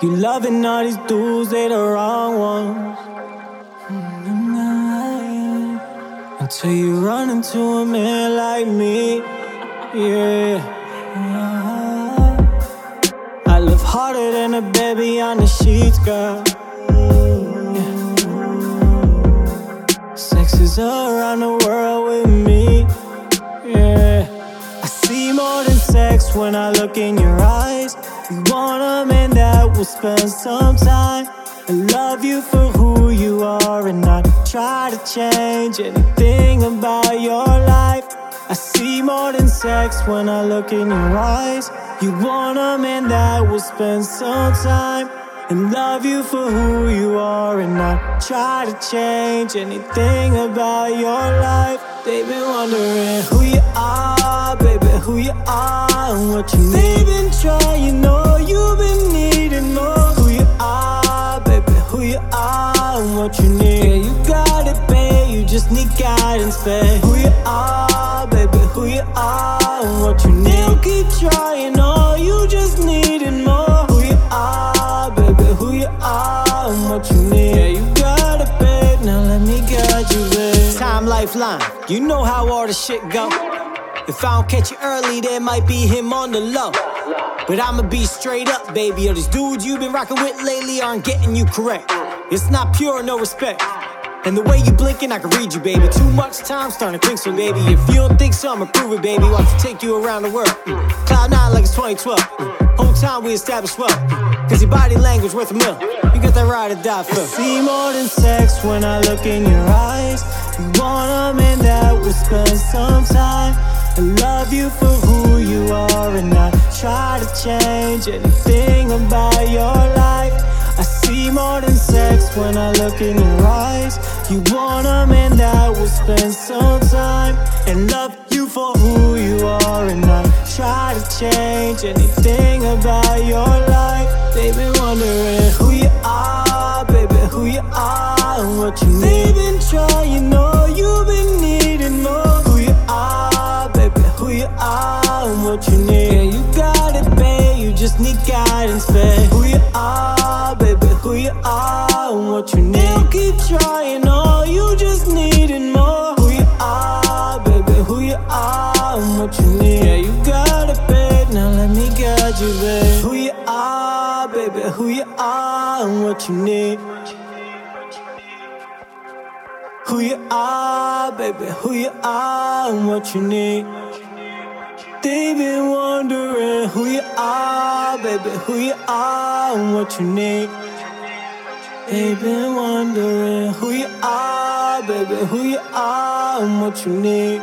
You loving all these dudes, they the wrong ones. Until you run into a man like me, yeah. I live harder than a baby on the sheets, girl. Sex is around the world when I look in your eyes. You want a man that will spend some time and love you for who you are and not try to change anything about your life. I see more than sex when I look in your eyes. You want a man that will spend some time and love you for who you are and not try to change anything about your life. They've been wondering who you are, are you. They've been trying, know you've been needing more. Who you are, baby, who you are and what you need. Yeah, you got it, babe, you just need guidance, babe. Who you are, baby, who you are and what you need. They'll keep trying, oh, you just needing more. Who you are, baby, who you are and what you need. Yeah, you got it, babe, now let me guide you, babe. Time lifeline, you know how all the shit go. If I don't catch you early, there might be him on the low. But I'ma be straight up, baby. All these dudes you've been rocking with lately aren't getting you correct. It's not pure, no respect. And the way you blinking, I can read you, baby. Too much time starting to think so, baby. If you don't think so, I'ma prove it, baby. Want to take you around the world. Cloud nine like it's 2012. Mm. Whole time we established well. Cause your body language worth a mill. You got that ride or die feel. See more than sex when I look in your eyes. You want a man that will spend some time and love you for who you are and I try to change anything about your life. I see more than sex when I look in your eyes. You want a man that will spend some time and love you for who you are and I try to change anything about your life. They've been wondering who you are, baby, who you are and what you need. Need. Yeah, you got it, babe. You just need guidance, babe. Who you are, baby, who you are and what you need. They'll keep trying, oh, you just needing more. Who you are, baby, who you are and what you need. Yeah, you got it, babe. Now let me guide you, babe. Who you are, baby, who you are and what you need. Who you are, baby, who you are and what you need. They've been wondering who you are, baby, who you are and what you need. They've been wondering who you are, baby, who you are and what you need.